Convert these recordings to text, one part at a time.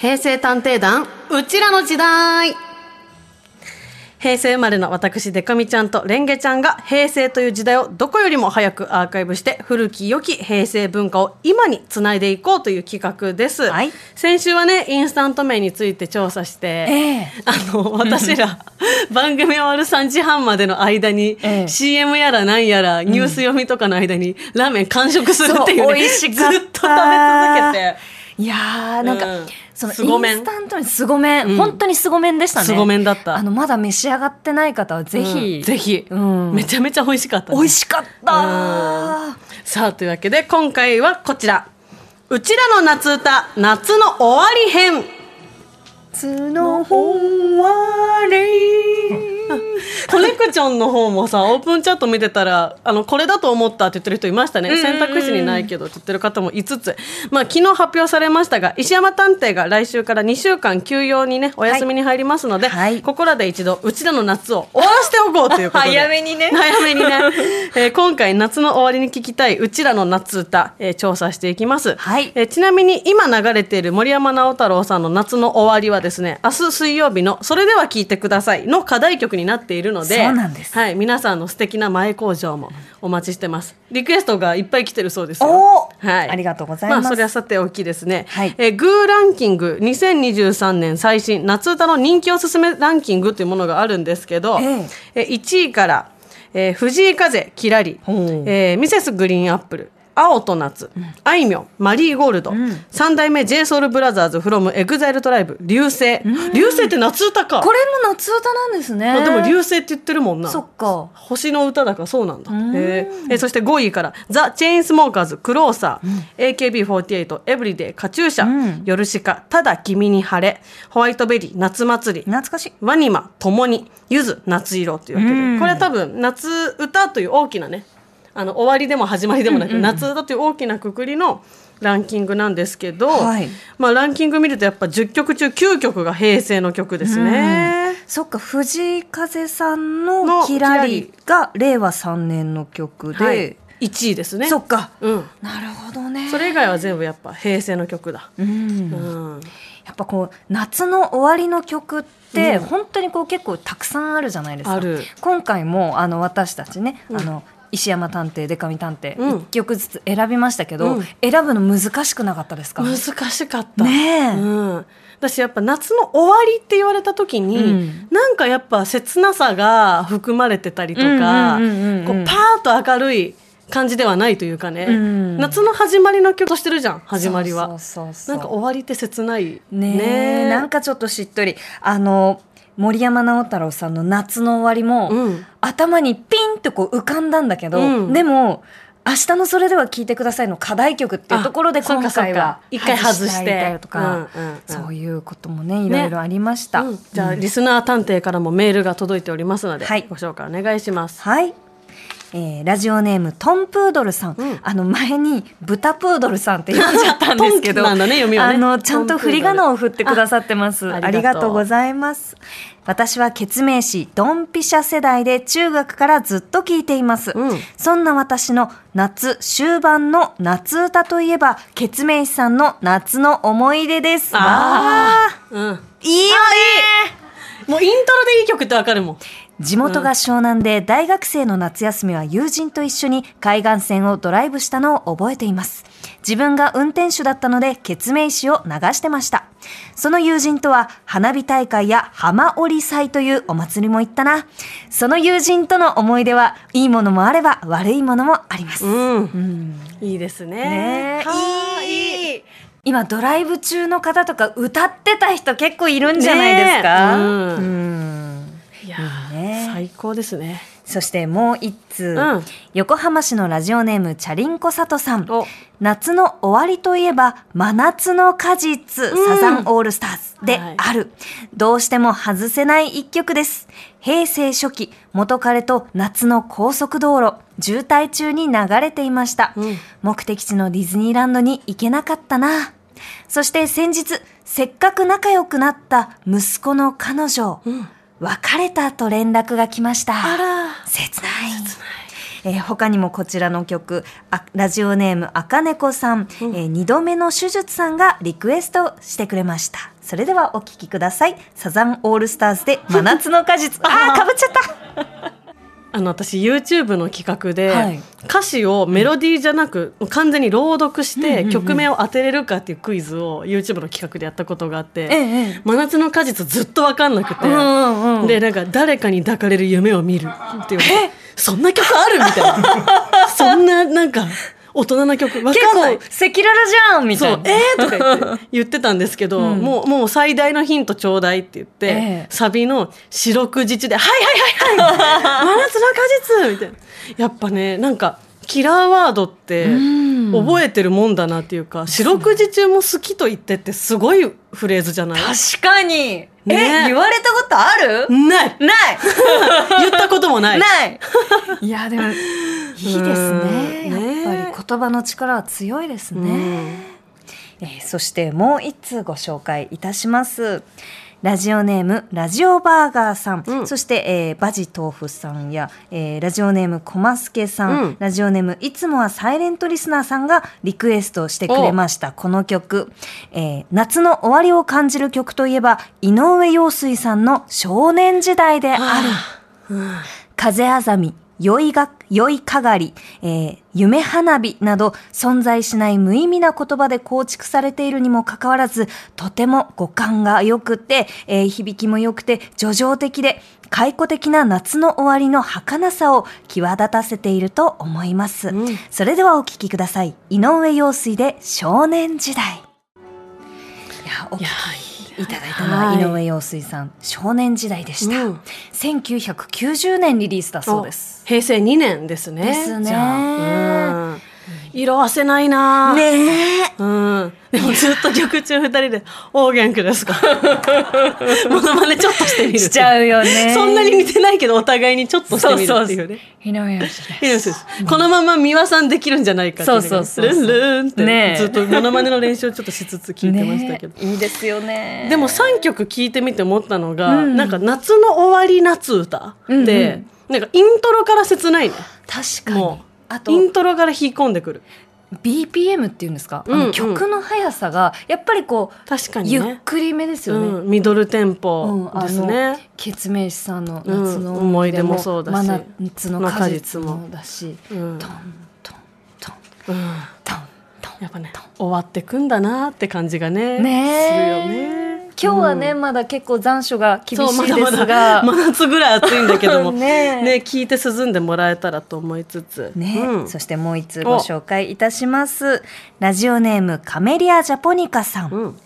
平成探偵団、うちらの時代。平成生まれの私、デカミちゃんとレンゲちゃんが平成という時代をどこよりも早くアーカイブして古き良き平成文化を今につないでいこうという企画です。はい。先週はね、インスタント麺について調査して、ええ。あの、私ら、番組終わる3時半までの間に、ええ。CM やら何やら、ニュース読みとかの間に、ラーメン完食するっていうね、美味しかずっと食べ続けて、いやーなんか、うんそのインスタントに凄麺、うん。本当に凄麺でしたね。凄麺だった。あのまだ召し上がってない方はぜひ、うん。ぜひ、うん。めちゃめちゃ美味しかった、ね、美味しかったさあというわけで今回はこちら。うちらの夏歌夏の終わり編。夏の終わりコネクチョンの方もさオープンチャット見てたらあのこれだと思ったって言ってる人いましたね、選択肢にないけどって言ってる方も5つ、まあ、昨日発表されましたが石山探偵が来週から2週間休養にねお休みに入りますので、はい。ここらで一度うちらの夏を終わらせておこうということで。早めにね。早めにね、えー今回夏の終わりに聞きたいうちらの夏歌、えー調査していきます、はい。えーちなみに今流れている森山直太朗さんの夏の終わりはですね明日水曜日の「それでは聞いてください」の課題曲になっているのでそうなんです。はい、皆さんの素敵な前工場もお待ちしてます。リクエストがいっぱい来てるそうですよ。はい、ありがとうございます。まあそれはさておきですね、はい。えーグーランキング2023年最新夏歌の人気おすすめランキングというものがあるんですけど、ええ。ー1位から、えー藤井風キラリ、ほう。えーミセスグリーンアップル青と夏、あいみょん、マリーゴールド、三代目 j s o u l b r o t h e r s from EXILE トライブ、流星。流星って夏歌か。これも夏歌なんですね。あでも流星って言ってるもんな。そっか。星の歌だからそうなんだ。えー。そして5位から、ザ・チェーンスモーカーズ、クローサー、AKB48、エブリデイ、カチューシャ、うん。ヨルシカ、ただ君に晴れ、ホワイトベリー、夏祭り、懐かしい。ワニマ、ともに、ゆず、夏色というわけで、うん。これは多分、夏歌という大きなね、あの、終わりでも始まりでもなく、夏歌という大きなくくりのランキングなんですけど、はいまあ、ランキング見るとやっぱ10曲中9曲が平成の曲ですね。そっか藤井風さんのの「キラキリ」が令和3年の曲で、はい、1位ですね。そっかうん。なるほどねそれ以外は全部やっぱ平成の曲だ。うんうん。やっぱこう夏の終わりの曲ってうん本当にこう結構たくさんあるじゃないですか。今回もあの私たちね、うんあの石山探偵デカミ探偵うん。一曲ずつ選びましたけど、うん。選ぶの難しくなかったですか？難しかった。ねえ。うん。私やっぱ夏の終わりって言われた時に、うん。なんかやっぱ切なさが含まれてたりとか、こうパーッと明るい感じではないというかね、うん。夏の始まりの曲としてるじゃん始まりは。なんか終わりって切ない。ねえ。なんかちょっとしっとり。あの森山直太朗さんの夏の終わりも、うん。頭にピンとこう浮かんだんだけど、うん。でも明日のそれでは聞いてくださいの課題曲っていうところで今回は一回外してとか、うんうんうん。そういうこともねいろいろありました、うんじゃあ、リスナー探偵からもメールが届いておりますので、はい。ご紹介お願いします。はい。えーラジオネームトンプードルさん、うん。あの前に豚プードルさんって読んじゃったんですけど。ねあのちゃんと振り仮名を振ってくださってます。ああありがとうございます。私は決命詞ドンピシャ世代で中学からずっと聞いています、うん。そんな私の夏終盤の夏歌といえば決命詞さんの夏の思い出です。あー。うん。いいよね。もうイントロでいい曲ってわかるもん。地元が湘南で大学生の夏休みは友人と一緒に海岸線をドライブしたのを覚えています。自分が運転手だったので、決命詞を流してました。その友人とは、花火大会や浜織祭というお祭りも行ったな。その友人との思い出は、いいものもあれば、悪いものもあります。うん。うんいいですね。ねいい今、ドライブ中の方とか歌ってた人結構いるんじゃないですか、ねえうんうん最高ですね。そしてもう一通、うん。横浜市のラジオネームチャリンコさとさん。お。夏の終わりといえば真夏の果実、うん。サザンオールスターズ。ではい。ある、どうしても外せない一曲です。平成初期元彼と夏の高速道路。渋滞中に流れていました、うん。目的地のディズニーランドに行けなかったな。そして先日せっかく仲良くなった息子の彼女、うん別れたと連絡が来ました。あら。切ない。えー他にもこちらの曲あラジオネーム赤猫さん、えー二度目の手術さんがリクエストしてくれました。それではお聴きください。サザンオールスターズで真夏の果実。あーかぶっちゃったあの私 YouTube の企画で、はい。歌詞をメロディーじゃなく、完全に朗読して曲名を当てれるかっていうクイズを YouTube の企画でやったことがあって、ええ真夏の果実ずっと分かんなくて、うんうんうんでなんか誰かに抱かれる夢を見るって言われてそんな曲ある？みたいな。そんななんか大人な曲。かんない。構赤裸々じゃんみたそいうなえー、とか言って言ってたんですけど、うん。もうもう最大のヒントちょうだいって言って、ええ。サビの四六時中で「はいはいはいはい真夏の果実!」みたいな。やっぱねなんかキラーワードってん。覚えてるもんだなっていうか四六時中も好きと言ってってすごいフレーズじゃない？確かに、ね。え言われたことある？ない。ない。言ったこともない。ない。いやでもいいですねぱり言葉の力は強いですね、うん。えーそしてもう一通ご紹介いたします。ラジオネームラジオバーガーさん、うん。そして、えーバジ豆腐さんや、えーラジオネームこますけさん、うん。ラジオネームいつもはサイレントリスナーさんがリクエストしてくれましたこの曲、えー夏の終わりを感じる曲といえば井上陽水さんの少年時代である、風あざみ、酔いが、酔いかがり、えー夢花火など存在しない無意味な言葉で構築されているにもかかわらず、とても五感が良くて、えー響きも良くて、叙情的で、解雇的な夏の終わりの儚さを際立たせていると思います。うんそれではお聴きください。井上陽水で少年時代。いや、お聴いやきいただいたのははい。井上陽水さん、少年時代でした。うん。1990年リリースだそうです。平成2年ですね。ですね。じゃあうん色あせないな。ねえ。うん、でもずっと曲中二人で「お元気ですか? 」モノマネちょっとしてみる。しちゃうよね。そんなに似てないけどお互いにちょっとしてみるっていうね。井上陽水いいです。このまま美輪さんできるんじゃないかってそうそうそう。ルンルンって、ねえ。ずっとモノマネの練習をちょっとしつつ聞いてましたけど、ねいいですよね。でも3曲聴いてみて思ったのが、うん。なんか夏の終わり夏歌って、うんうん。なんかイントロから切ないね。確かもに。あとイントロから引っ込んでくる。BPM っていうんですか、うんうん。あの曲の速さがやっぱりこう、確かにゆっねくりめですよね。うん、ミドルテンうんポですね、ケツメイシさんのうん夏の思い出もそうだし。真夏の果実もだし、うん。トントントンうんトントン。やっぱね終わってくんだなって感じがねねするよえね今日はね、うん。まだ結構残暑が厳しいでそうまだますだが、真夏ぐらい暑いんだけども。ねね聞いて涼んでもらえたらと思いつつ。ね、うん。そしてもう一つご紹介いたします。ラジオネームカメリアジャポニカさん。うん。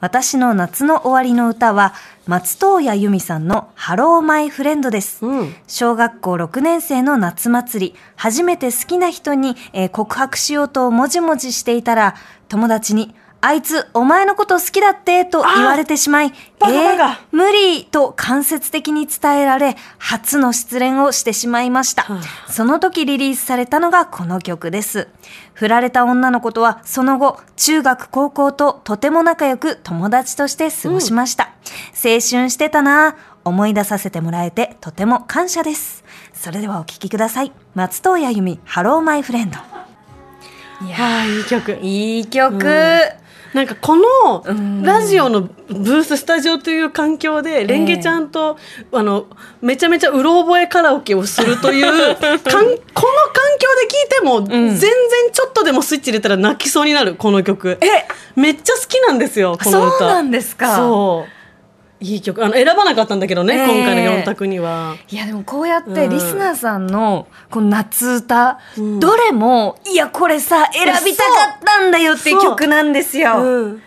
私の夏の終わりの歌は松任谷由実さんのハローマイフレンドです。うん。小学校6年生の夏祭り、初めて好きな人に、えー告白しようともじもじしていたら、友達に、あいつ、お前のこと好きだって、と言われてしまい、バカバカ無理と間接的に伝えられ、初の失恋をしてしまいました。はその時リリースされたのがこの曲です。振られた女の子とは、その後、中学高校ととても仲良く友達として過ごしました。青春してたなぁ思い出させてもらえてとても感謝です。それではお聴きください。松任谷由実、ハローマイフレンド。いああいい曲いい曲。なんかこうん。のラジオのブーススタジオという環境でレンゲちゃんとあのめちゃめちゃうろ覚えカラオケをするという かんこの環境で聞いても全然ちょっとでもスイッチ入れたら泣きそうになるこの曲。え、めっちゃ好きなんですよこの歌。そうなんですか。そういい曲あの選ばなかったんだけどね、ええ。今回の4択には。いやでもこうやってリスナーさんのこの夏歌、うん。どれもいやこれさ選びたかったんだよっていう曲なんですよ。うん。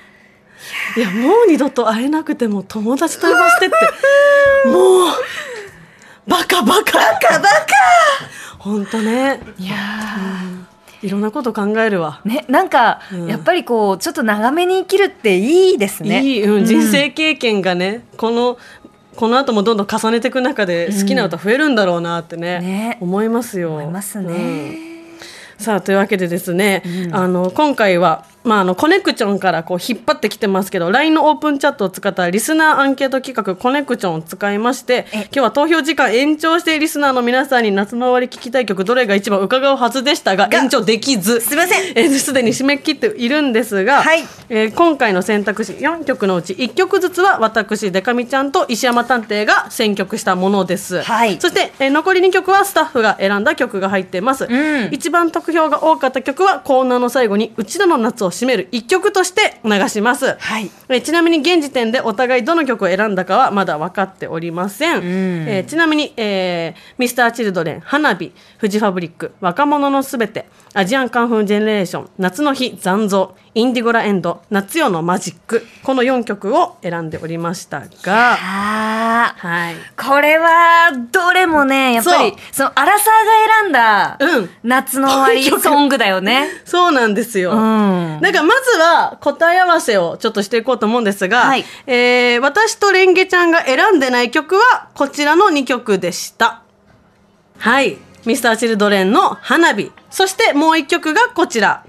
いやもう二度と会えなくても友達と呼ばせてって。もうバカバカ。バカバカ。本当ね。いやいろんなこと考えるわ、ーねなんか、うん。やっぱりこうちょっと長めに生きるっていいですね。いい、うん、人生経験がねこのこの後もどんどん重ねていく中で好きな歌増えるんだろうなってね,、ね。思いますよ。思いますうん。ね。さあというわけでですね、うん。あの今回はまあ、あのコネクチョンからこう引っ張ってきてますけど LINE のオープンチャットを使ったリスナーアンケート企画コネクチョンを使いましてえ今日は投票時間延長してリスナーの皆さんに夏の終わり聞きたい曲どれが一番伺うはずでしたがが延長できず。すいません。えーすでに締め切っているんですが、はい。えー今回の選択肢4曲のうち1曲ずつは私デカミちゃんと石山探偵が選曲したものです、はい。そして、えー残り2曲はスタッフが選んだ曲が入っています、ん。一番得票が多かった曲はコーナーの最後にうちらの夏を締める1曲として流します、はい。えーちなみに現時点でお互いどの曲を選んだかはまだ分かっておりません、えーちなみに、えー、Mr.Children 花火フジファブリック若者のすべてアジアンカンフージェネレーション夏の日残像インディゴラエンド夏夜のマジックこの4曲を選んでおりましたがはいこれはどれもねやっぱりそのアラサーが選んだうん夏の終わりソングだよね。そうなんですよ。うんだからまずは答え合わせをちょっとしていこうと思うんですが、はいえー私とレンゲちゃんが選んでない曲はこちらの2曲でした。はい。Mr.Children の花火。そしてもう1曲がこちら。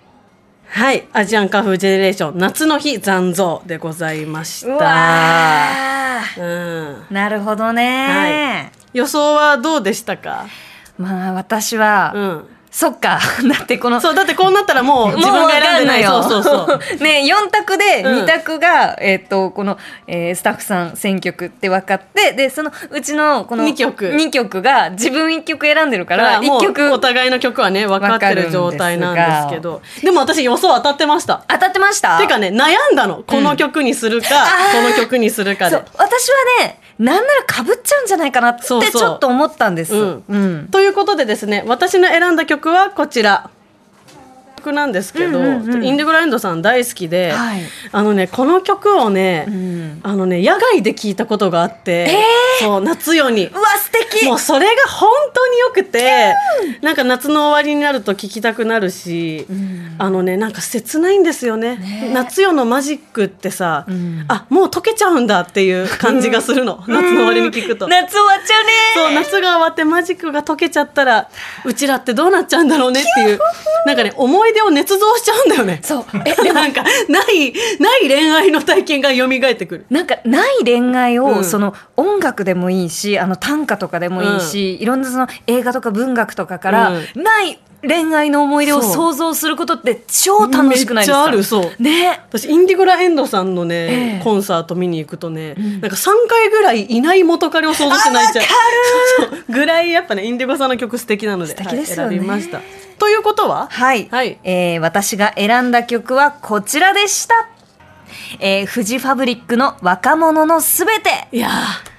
はい。アジアンカフージェネレーション夏の日残像でございましうた。わうん。ーなるほどね、予想はどうでしたか？まあ私は、うん。そっか。だってこのそう、だってこうなったらもう自分が選んでない。もそうそうそう。ね4択でうん。2択が、えっ、とこの、えースタッフさん選曲って分かってでそのうちのこの二曲。2曲が自分1曲選んでるかかららも1う曲お互いの曲はね分かってる状態なんですけど。でも私予想当たってました。当たってました？てかね悩んだの。この曲にするか、あー。この曲にするかで。私はねなんならかぶっちゃうんじゃないかなってちょっと思ったんです。ということでですね私の選んだ曲はこちら。曲なんですけど、うんうんうん。インディゴラエンドさん大好きで、はい。あのねこの曲をね、ん。あのね野外で聴いたことがあって、そう夏夜に。うわ素敵もうそれが本当によくてなんか夏の終わりになると聴きたくなるし、あのねなんか切ないんですよね。ね。夏夜のマジックってさ、ん。あもう溶けちゃうんだっていう感じがするの。夏の終わりに聞くと。夏終わっちゃうね。そう夏が終わってマジックが溶けちゃったらうちらってどうなっちゃうんだろうねっていうなんかね思い出を捏造しちゃうんだよね。そう。えなんかないない恋愛の体験が蘇ってくる。なんかない恋愛を、うん。その音楽でもいいしあの短歌とかでもいいし、いろんなその映画とか文学とかから、うん。ない恋愛の思い出を想像することって超楽しくないですか？めっちゃあるそう。ね。私インディゴラエンドさんのね、ええ。コンサート見に行くとね、なんか3回ぐらいいない元彼を想像して泣いちゃ う。ぐらいやっぱねインディゴさんの曲素敵なので。ね。はい選びました。ということは？はい、はい。えー私が選んだ曲はこちらでした、えーフジファブリックの若者のすべて。いやー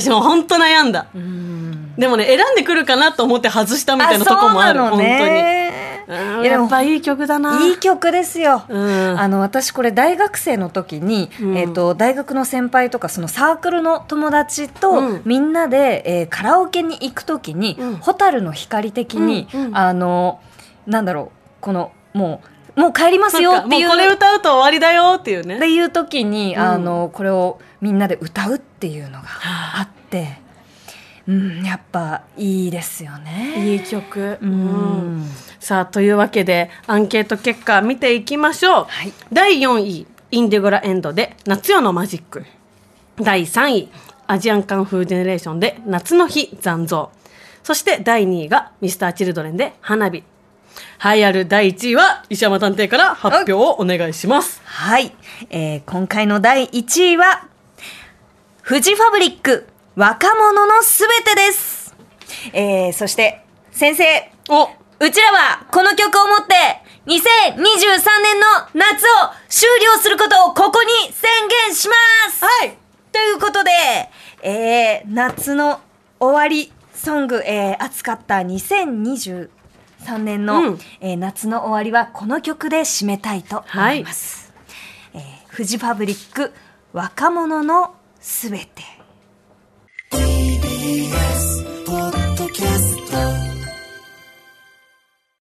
私も本当悩んだ。でもね選んでくるかなと思って外したみたいなとこもあるそうなの本ね当に。やっぱいい曲だな。いい曲ですよ、うん。あの私これ大学生の時に、うん。えー、と大学の先輩とかそのサークルの友達とうん。みんなで、えーカラオケに行く時にうん「蛍、の光」的に、うんうん。あのなんだろうこのもうもう帰りますよっていう。これ歌うと終わりだよっていうね。っていう時に、うん。あのこれをみんなで歌うっていうのがあ。って、うん、やっぱいいですよね。いい曲、ううん。んさあというわけでアンケート結果見ていきましょう、はい。第4位インディゴラエンドで夏夜のマジック。第3位アジアンカンフージェネレーションで夏の日残像。そして第2位がミスターチルドレンで花火栄えある第1位は石山探偵から発表をお願いします。はい、えー今回の第1位はフジファブリック若者のすべてです、えーそして先生。お。うちらはこの曲をもって2023年の夏を終了することをここに宣言します。はい。ということで、えー夏の終わりソング、えー、扱った2023年の、うんえー夏の終わりはこの曲で締めたいと思います。えーフジファブリック若者のすべて。TBS ポッドキャスト